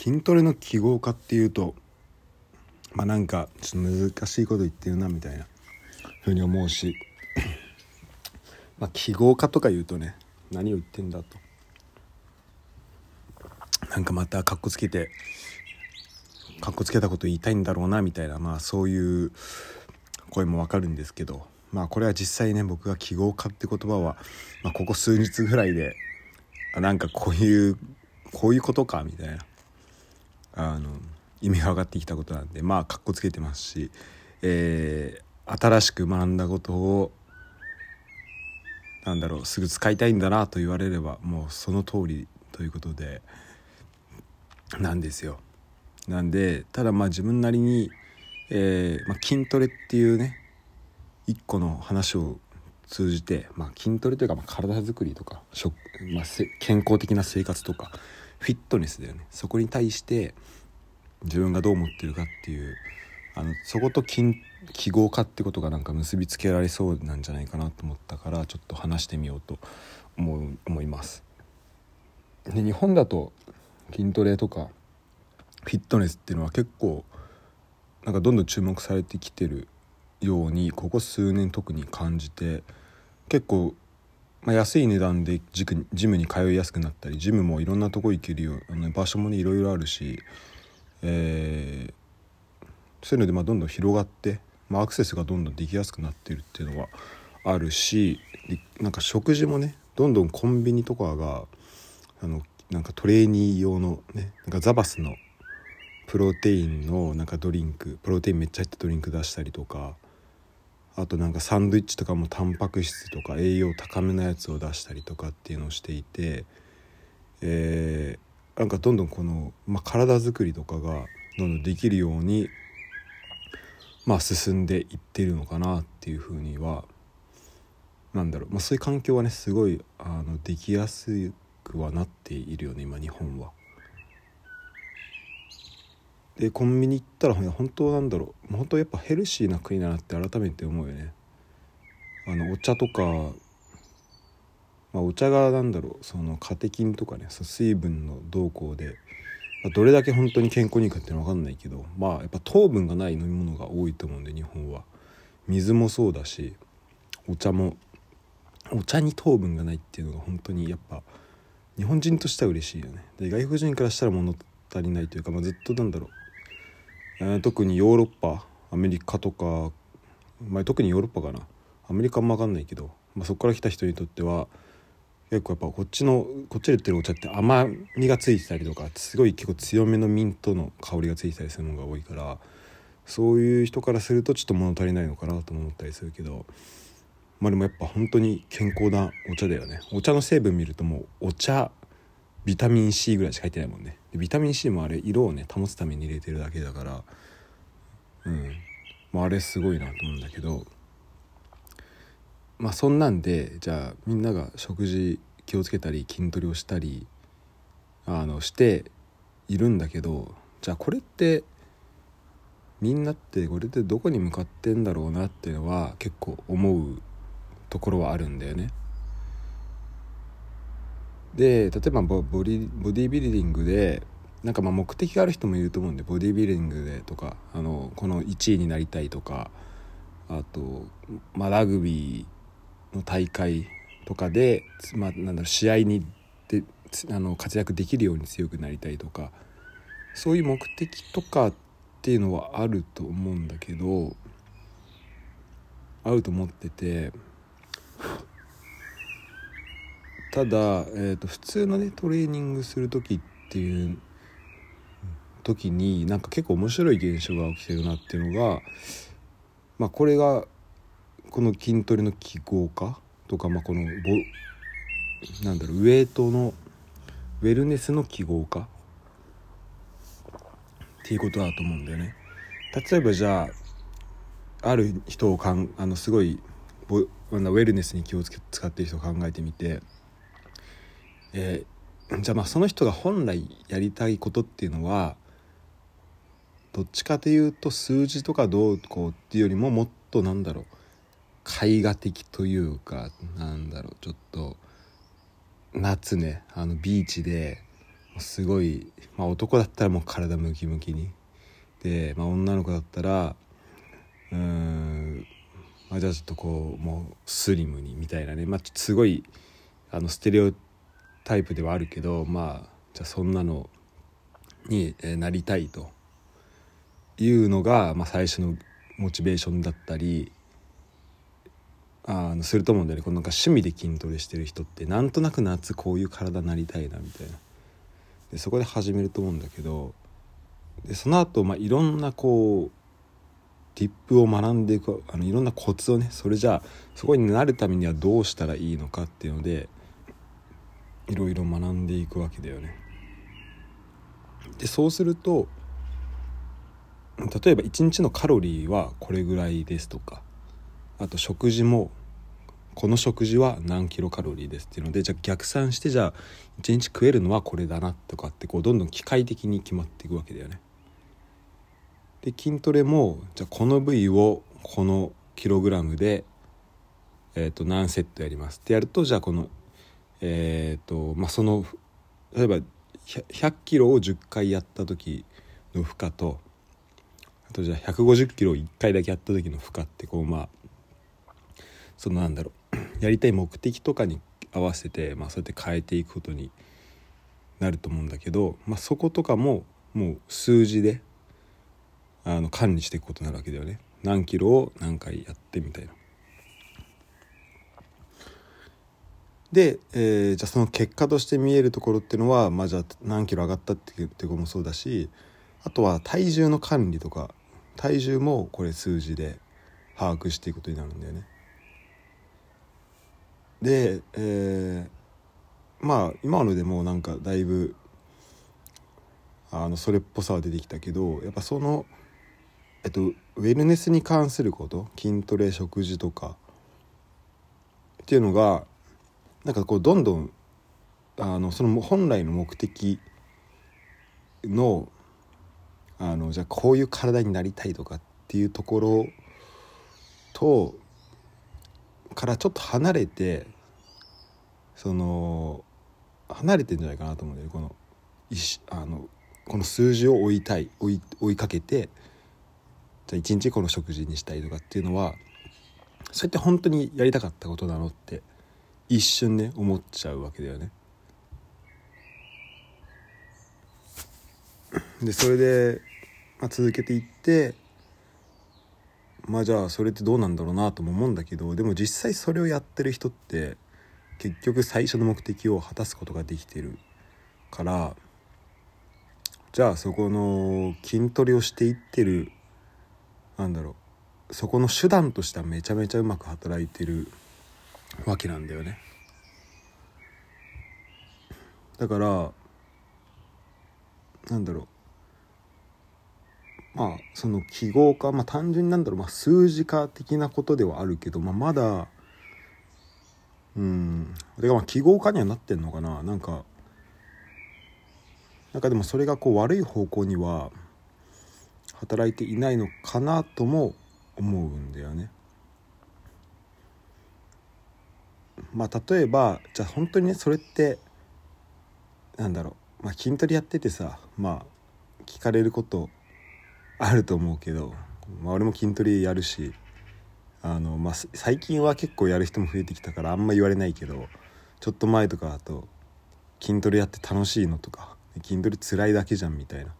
筋トレの記号化っていうとまあなんかちょっと難しいこと言ってるなみたいなふうに思うし まあ記号化とか言うとね何を言ってんだと。なんかまたかっこつけてかっこつけたこと言いたいんだろうなみたいなまあそういう声もわかるんですけどまあこれは実際ね僕が記号化って言葉は、まあ、ここ数日ぐらいでなんかこういうこういうことかみたいな。あの意味が分かってきたことなんでまあかっこつけてますし、えー、新しく学んだことをなんだろうすぐ使いたいんだなと言われればもうその通りということでなんですよ。なんでただまあ自分なりに、えーまあ、筋トレっていうね一個の話を通じて、まあ、筋トレというか、まあ、体づくりとか食、まあ、健康的な生活とかフィットネスだよねそこに対して自分がどう思ってるかっていうあのそこと記号化ってことがなんか結びつけられそうなんじゃないかなと思ったからちょっと話してみようと思う思います。で日本だと筋トレとかフィットネスっていうのは結構なんかどんどん注目されてきてるようにここ数年特に感じて結構、まあ、安い値段でジムに通いやすくなったりジムもいろんなとこ行けるよあの場所もねいろいろあるし、えー、そういうのでまあどんどん広がって、まあ、アクセスがどんどんできやすくなってるっていうのはあるしなんか食事もねどんどんコンビニとかがあのなんかトレーニー用のねなんかザバスのプロテインのなんかドリンクプロテインめっちゃ入ったドリンク出したりとかあとなんかサンドイッチとかもタンパク質とか栄養高めのやつを出したりとかっていうのをしていて、えー、なんかどんどんこの、まあ、体づくりとかがどんどんできるように、まあ、進んでいってるのかなっていうふうにはなんだろう、まあ、そういう環境はねすごいあのできやすくはなっているよね今日本は。でコンビニ行ったら本当なんだろう。本当やっぱヘルシーな国だなって改めて思うよね。あのお茶とか、まあ、お茶がなんだろう。そのカテキンとかね水分の動向で、まあ、どれだけ本当に健康にいいかっていうのは分かんないけどまあやっぱ糖分がない飲み物が多いと思うんで日本は。水もそうだしお茶もお茶に糖分がないっていうのが本当にやっぱ日本人としては嬉しいよね。で外国人からしたら物足りないというか、まあ、ずっとなんだろう。えー、特にヨーロッパアメリカとか、まあ、特にヨーロッパかな。アメリカも分かんないけど、まあ、そこから来た人にとっては結構やっぱこっちのこっちで売ってるお茶って甘みがついてたりとかすごい結構強めのミントの香りがついてたりするものが多いからそういう人からするとちょっと物足りないのかなと思ったりするけどまあでもやっぱ本当に健康なお茶だよね。お茶の成分見るともうお茶ビタミン C ぐらいしか入ってないもんねでビタミン C もあれ色をね保つために入れてるだけだからうん、まあ、あれすごいなと思うんだけどまあそんなんでじゃあみんなが食事気をつけたり筋トレをしたりあのしているんだけどじゃあこれってみんなってこれってどこに向かってんだろうなっていうのは結構思うところはあるんだよね。で例えばボボディボディビルディングでなんかまあ目的がある人もいると思うんでボディビルディングでとかあのこの1位になりたいとかあと、まあ、ラグビーの大会とかで、まあ、なんだろう試合にであの活躍できるように強くなりたいとかそういう目的とかっていうのはあると思うんだけどあると思っててただ、えーと、普通のねトレーニングする時っていう時になんか結構面白い現象が起きてるなっていうのがまあこれがこの筋トレの記号化とか、まあ、このボなんだろうウエイトのウェルネスの記号化っていうことだと思うんだよね。例えばじゃあある人をかんあのすごいボウェルネスに気をつけ使ってる人を考えてみてえー、じゃあまあその人が本来やりたいことっていうのはどっちかというと数字とかどうこうっていうよりももっとなんだろう絵画的というかなんだろうちょっと夏ねあのビーチですごい、まあ、男だったらもう体ムキムキに。で、まあ、女の子だったらうん、まあ、じゃあちょっとこうもうスリムにみたいなね、まあ、すごいあのステレオタイプではあるけどまあじゃあそんなのになりたいというのが、まあ、最初のモチベーションだったりあのすると思うんだよね。このなんか趣味で筋トレしてる人ってなんとなく夏こういう体になりたいなみたいな。でそこで始めると思うんだけどでその後、まあいろんなこうティップを学んでいくあのいろんなコツをねそれじゃあそこになるためにはどうしたらいいのかっていうのでいろいろ学んでいくわけだよね。でそうすると例えば1日のカロリーはこれぐらいですとかあと食事もこの食事は何キロカロリーですっていうのでじゃあ逆算してじゃあ1日食えるのはこれだなとかってこうどんどん機械的に決まっていくわけだよね。で筋トレもじゃあこの部位をこのキログラムで、えー、と何セットやりますってやるとじゃあこのえ、ー、とまあその例えば100キロを10回やった時の負荷とあとじゃあ150キロを1回だけやった時の負荷ってこうまあそのなんだろう やりたい目的とかに合わせて、まあ、そうやって変えていくことになると思うんだけど、まあ、そことかももう数字であの管理していくことになるわけだよね何キロを何回やってみたいな。で、えー、じゃあその結果として見えるところっていうのは、まあ、じゃあ何キロ上がったっていうこともそうだしあとは体重の管理とか体重もこれ数字で把握していくことになるんだよね。で、えー、まあ今のでもなんかだいぶあのそれっぽさは出てきたけどやっぱその、えっと、ウェルネスに関すること筋トレ食事とかっていうのがなんかこうどんどんあのその本来の目的のあのじゃあこういう体になりたいとかっていうところとからちょっと離れてその離れてんじゃないかなと思うんだよねこのあのこの数字を追いたい追い追いかけてじゃあ一日この食事にしたいとかっていうのはそうやって本当にやりたかったことなのって一瞬ね思っちゃうわけだよね。でそれで、まあ、続けていってまあじゃあそれってどうなんだろうなとも思うんだけどでも実際それをやってる人って結局最初の目的を果たすことができてるからじゃあそこの筋トレをしていってるなんだろうそこの手段としてはめちゃめちゃうまく働いてるわけなんだよね。だからなんだろうまあその記号化まあ単純になんだろう、まあ、数字化的なことではあるけど、まあ、まだうんれがまあ記号化にはなってんのかななんかなんかでもそれがこう悪い方向には働いていないのかなとも思うんだよね。まあ例えばじゃあ本当にねそれってなんだろう、まあ、筋トレやっててさまあ聞かれることあると思うけど、まあ、俺も筋トレやるしあの、まあ、最近は結構やる人も増えてきたからあんま言われないけどちょっと前とかだと筋トレやって楽しいのとか筋トレ辛いだけじゃんみたいな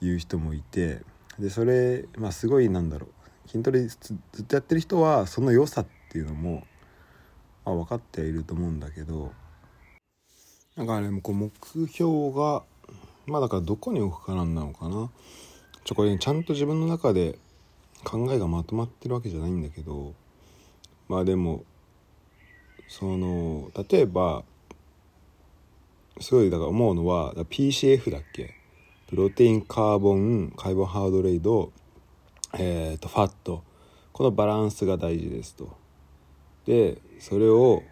言う人もいてでそれ、まあ、すごいなんだろう。筋トレずっとやってる人はその良さっていうのも、まあ、分かってはいると思うんだけど。なんかねこう目標がまあだからどこに置くかなんなのかな。ちょこれ、ね、ちゃんと自分の中で考えがまとまってるわけじゃないんだけど。まあでもその例えばすごいだから思うのは PCF だっけ？プロテインカーボンカイボンハードレイド、えーと、ファット。このバランスが大事ですと。でそれを、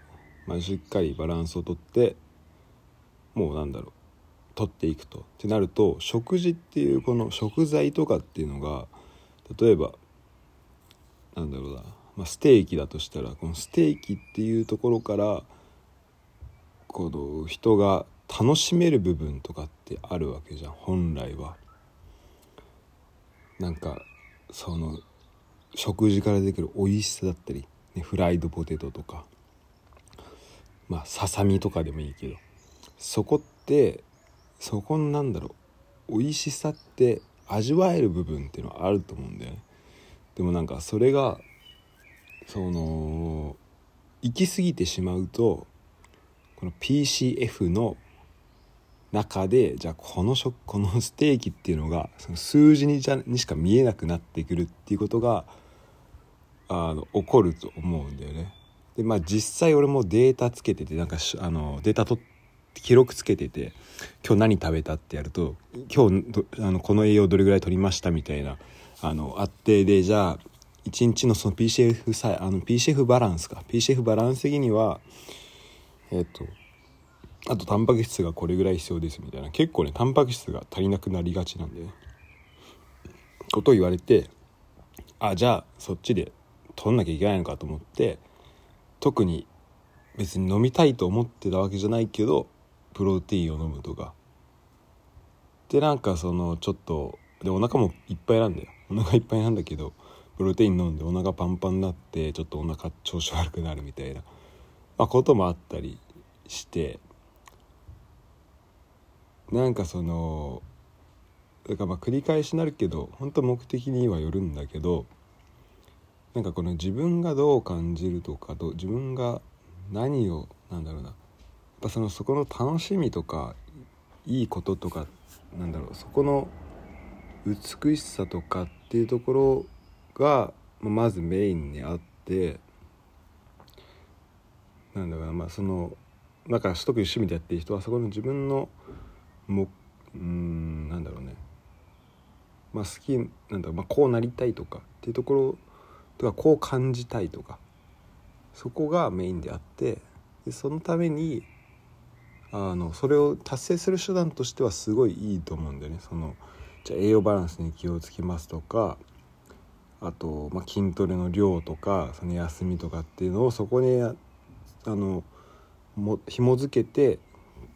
まあ、しっかりバランスをとってもうなんだろう取っていくとってなると食事っていうこの食材とかっていうのが例えばなんだろうな、まあ、ステーキだとしたらこのステーキっていうところからこの人が楽しめる部分とかってあるわけじゃん本来は。なんかその食事から出てくる美味しさだったり、ね、フライドポテトとかまあささみとかでもいいけどそこってそこのなんだろう美味しさって味わえる部分っていうのはあると思うんだよね。でもなんかそれがその行き過ぎてしまうとこの PCF の中でじゃあこの食このステーキっていうのがその数字にじゃにしか見えなくなってくるっていうことがあの起こると思うんだよね。でまあ実際俺もデータつけててなんかあのデータと記録つけてて今日何食べたってやると今日あのこの栄養どれぐらい取りましたみたいなあのあってでじゃあ1日のその PCF さあの PCF バランスか。PCF バランス的にはえっ、とあとタンパク質がこれぐらい必要ですみたいな。結構ねタンパク質が足りなくなりがちなんで、ね、ことを言われてあじゃあそっちで取んなきゃいけないのかと思って特に別に飲みたいと思ってたわけじゃないけどプロテインを飲むとか。でなんかそのちょっとでお腹もいっぱいなんだよ。お腹いっぱいなんだけどプロテイン飲んでお腹パンパンになってちょっとお腹調子悪くなるみたいな、まあ、こともあったりしてなんかそのだからまあ繰り返しになるけど本当目的にはよるんだけどなんかこの自分がどう感じるとかど自分が何をなんだろうな。やっぱそのそこの楽しみとかいいこととかなんだろうそこの美しさとかっていうところがまずメインにあってなんだろうなまあそのだから特に趣味でやってる人はそこの自分のもうんなんだろうね。まあ好きなんだろう、まあ、こうなりたいとかっていうところとかこう感じたいとかそこがメインであってでそのためにあのそれを達成する手段としてはすごいいいと思うんだよね。そのじゃ栄養バランスに気をつけますとかあと、まあ、筋トレの量とかその休みとかっていうのをそこにあのも紐付けて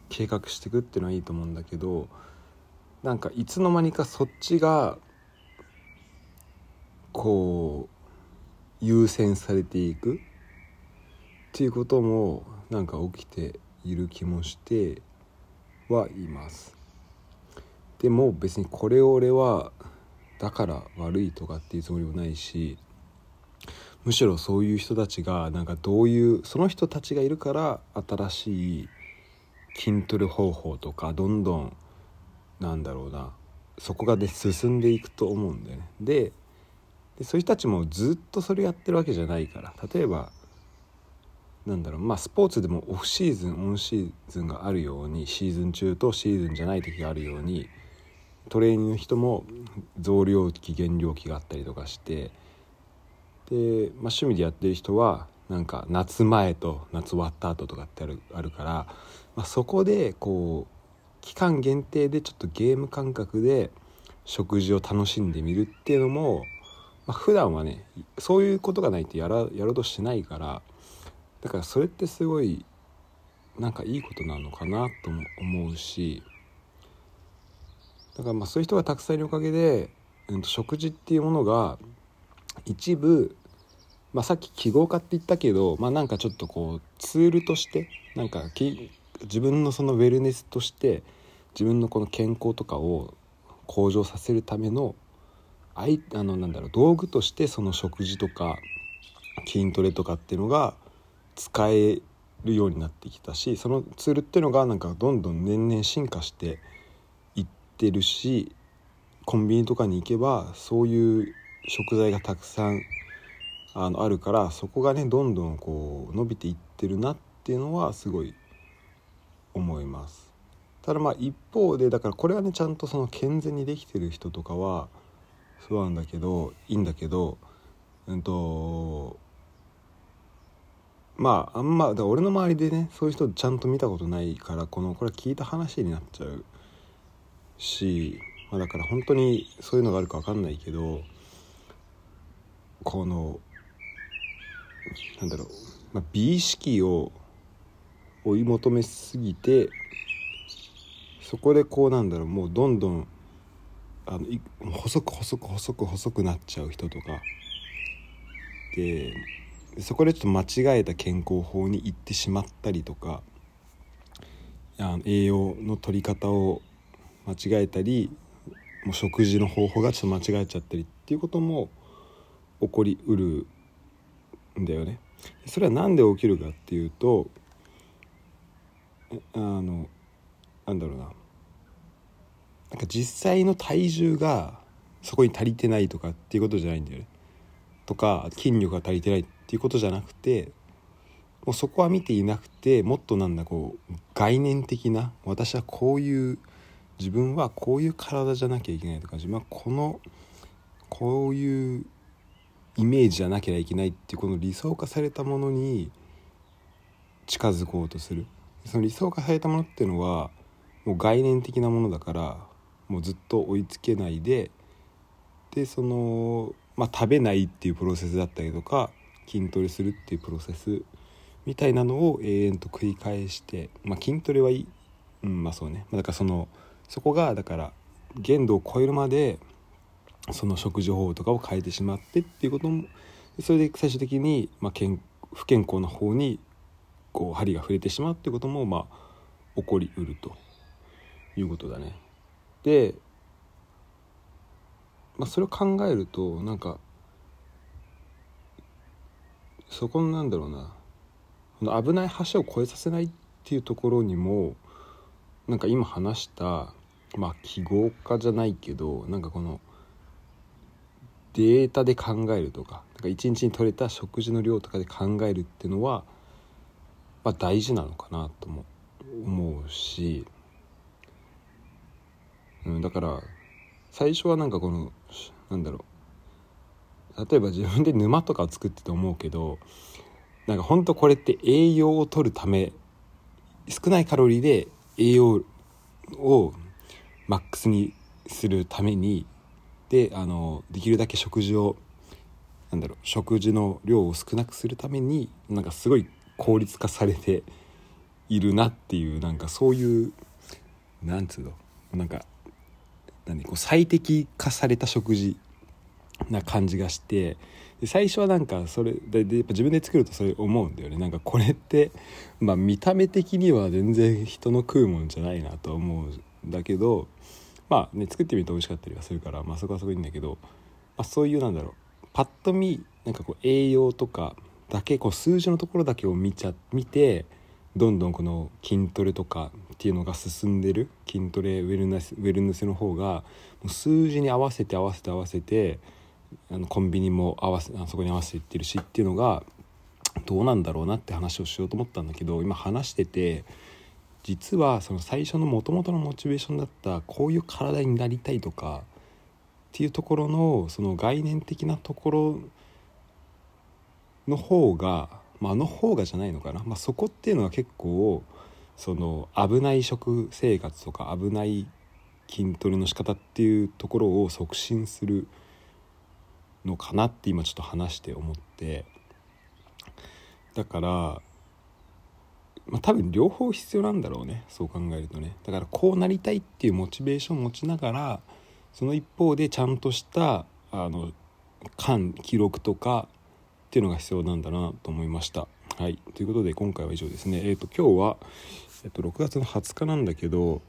計画していくっていうのはいいと思うんだけどなんかいつの間にかそっちがこう優先されていくっていうこともなんか起きている気もしてはいます。でも別にこれを俺はだから悪いとかっていうつもりもないしむしろそういう人たちがなんかどういうその人たちがいるから新しい筋トレ方法とかどんどんなんだろうなそこがで進んでいくと思うんだよね。ででそういう人たちもずっとそれやってるわけじゃないから。例えばなんだろう。まあスポーツでもオフシーズンオンシーズンがあるようにシーズン中とシーズンじゃない時があるようにトレーニングの人も増量期減量期があったりとかしてで、まあ、趣味でやってる人はなんか夏前と夏終わった後とかってあるあるから、まあ、そこでこう期間限定でちょっとゲーム感覚で食事を楽しんでみるっていうのも、まあ、普段はねそういうことがないとやらやろうとしないからだからそれってすごいなんかいいことなのかなとも思うしだからまあそういう人がたくさんいるおかげで、うん、と食事っていうものが一部、まあ、さっき記号化って言ったけど、まあ、なんかちょっとこうツールとしてなんか自分のそのウェルネスとして自分のこの健康とかを向上させるためのあいあのなんだろう道具としてその食事とか筋トレとかっていうのが使えるようになってきたしそのツールっていうのがなんかどんどん年々進化していってるしコンビニとかに行けばそういう食材がたくさんあのあるからそこがねどんどんこう伸びていってるなっていうのはすごい思います。ただまあ一方でだからこれはねちゃんとその健全にできてる人とかはそうなんだけどいいんだけどうんとまああんまだ俺の周りでねそういう人ちゃんと見たことないからこのこれ聞いた話になっちゃうし、まあ、だから本当にそういうのがあるか分かんないけどこのなんだろう、まあ、美意識を追い求めすぎてそこでこうなんだろうもうどんどんあのい細く細く細く細くなっちゃう人とか。でそこでちょっと間違えた健康法に行ってしまったりとか。あの栄養の取り方を間違えたりもう食事の方法がちょっと間違えちゃったりっていうことも起こりうるんだよね。それは何で起きるかっていうとあのなんだろうな。なんか実際の体重がそこに足りてないとかっていうことじゃないんだよね。とか筋力が足りてないっていうことじゃなくてもうそこは見ていなくてもっとなんだこう概念的な私はこういう自分はこういう体じゃなきゃいけないとか自分はこのこういうイメージじゃなきゃいけないっていうこの理想化されたものに近づこうとするその理想化されたものっていうのはもう概念的なものだからもうずっと追いつけないででその、まあ、食べないっていうプロセスだったりとか筋トレするっていうプロセスみたいなのを永遠と繰り返して、まあ、筋トレはいい、うんまあそうねだからそのそこがだから限度を超えるまでその食事方法とかを変えてしまってっていうこともそれで最終的に、まあ、健不健康な方にこう針が触れてしまうっていうこともまあ起こりうるということだね。で、まあ、それを考えるとなんかそこのなんだろうな危ない橋を越えさせないっていうところにもなんか今話したまあ記号化じゃないけどなんかこのデータで考えるとかなんか一日に取れた食事の量とかで考えるっていうのは、まあ、大事なのかなとも思うし、うん、うんだから最初はなんかこのなんだろう。例えば自分で沼とかを作ってて思うけどなんか本当これって栄養を取るため少ないカロリーで栄養をマックスにするためにであのできるだけ食事をなんだろう食事の量を少なくするためになんかすごい効率化されているなっていうなんかそういうなんつうの？なんか何こう最適化された食事な感じがしてで最初はなんかそれでやっぱ自分で作るとそれ思うんだよね。なんかこれって、まあ、見た目的には全然人の食うもんじゃないなと思うんだけどまあね作ってみると美味しかったりはするから、まあ、そこはすごいいんだけど、まあ、そういうなんだろう。パッと見なんかこう栄養とかだけこう数字のところだけを見ちゃ見てどんどんこの筋トレとかっていうのが進んでる筋トレウェルネスウェルネスの方がもう数字に合わせて合わせて合わせてあのコンビニも合わせあそこに合わせていってるしっていうのがどうなんだろうなって話をしようと思ったんだけど今話してて実はその最初のもともとのモチベーションだったこういう体になりたいとかっていうところのその概念的なところの方が、まあ、の方がじゃないのかな、まあ、そこっていうのは結構その危ない食生活とか危ない筋トレの仕方っていうところを促進するのかなって今ちょっと話して思ってだからまあ、多分両方必要なんだろうねそう考えるとねだからこうなりたいっていうモチベーションを持ちながらその一方でちゃんとしたあの間記録とかっていうのが必要なんだなと思いました。はい、ということで今回は以上ですね。えっ、ー、と今日は、えー、と6月の20日なんだけど、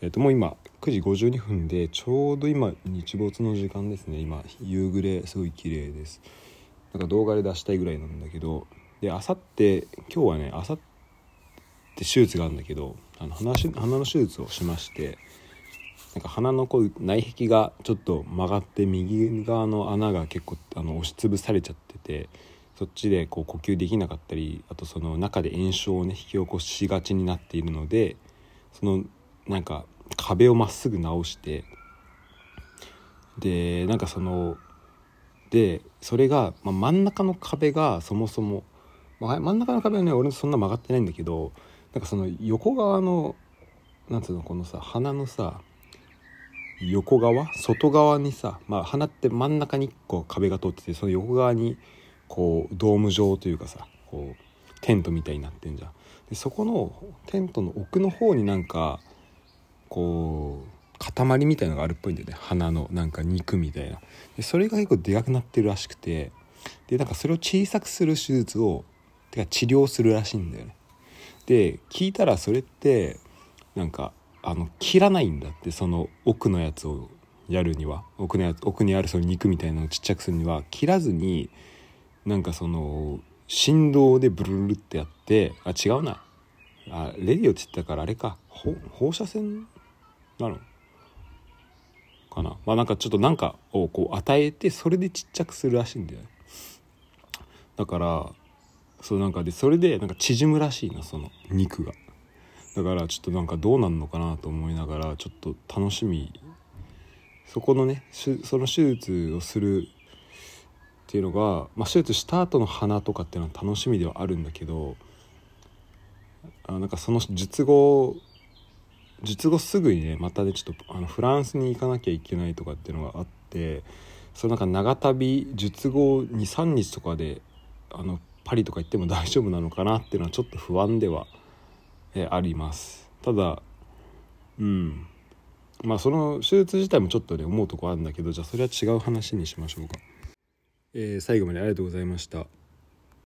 えー、ともう今9時52分でちょうど今日没の時間ですね。今夕暮れすごい綺麗です。なんか動画で出したいぐらいなんだけどであさって今日はねあさって手術があるんだけどあの鼻鼻の手術をしましてなんか鼻のこう内壁がちょっと曲がって右側の穴が結構あの押しつぶされちゃっててそっちでこう呼吸できなかったりあとその中で炎症をね引き起こしがちになっているのでそのなんか壁をまっすぐ直してでなんかそのでそれが、まあ、真ん中の壁がそもそも、まあ、真ん中の壁はね俺そんな曲がってないんだけどなんかその横側のなんつうのこのさ鼻のさ横側外側にさ、まあ、鼻って真ん中に1個壁が通っててその横側にこうドーム状というかさこうテントみたいになってんじゃん。でそこのテントの奥の方になんかこう塊みたいのがあるっぽいんだよね。鼻のなんか肉みたいな。でそれが結構でかくなってるらしくて。でなんかそれを小さくする手術をてか治療するらしいんだよね。で聞いたらそれってなんかあの切らないんだってその奥のやつをやるには。奥のや奥にあるその肉みたいなのをちっちゃくするには。切らずになんかその振動でブルルってやってあ違うな。あレディオって言ったからあれか。放射線なの？かな。まあなんかちょっとなんかをこう与えてそれでちっちゃくするらしいんだよだからそうなんかでそれでなんか縮むらしいなその肉が。だからちょっとなんかどうなんのかなと思いながらちょっと楽しみ。そこのねその手術をするっていうのが、まあ、手術した後の鼻とかっていうのは楽しみではあるんだけどあなんかその術後術後すぐにねまたねちょっとあのフランスに行かなきゃいけないとかっていうのがあってそのなんか長旅術後23日とかであのパリとか行っても大丈夫なのかなっていうのはちょっと不安では、えあります。ただうん。まあその手術自体もちょっとね思うとこあるんだけどじゃあそれは違う話にしましょうか、えー、最後までありがとうございました。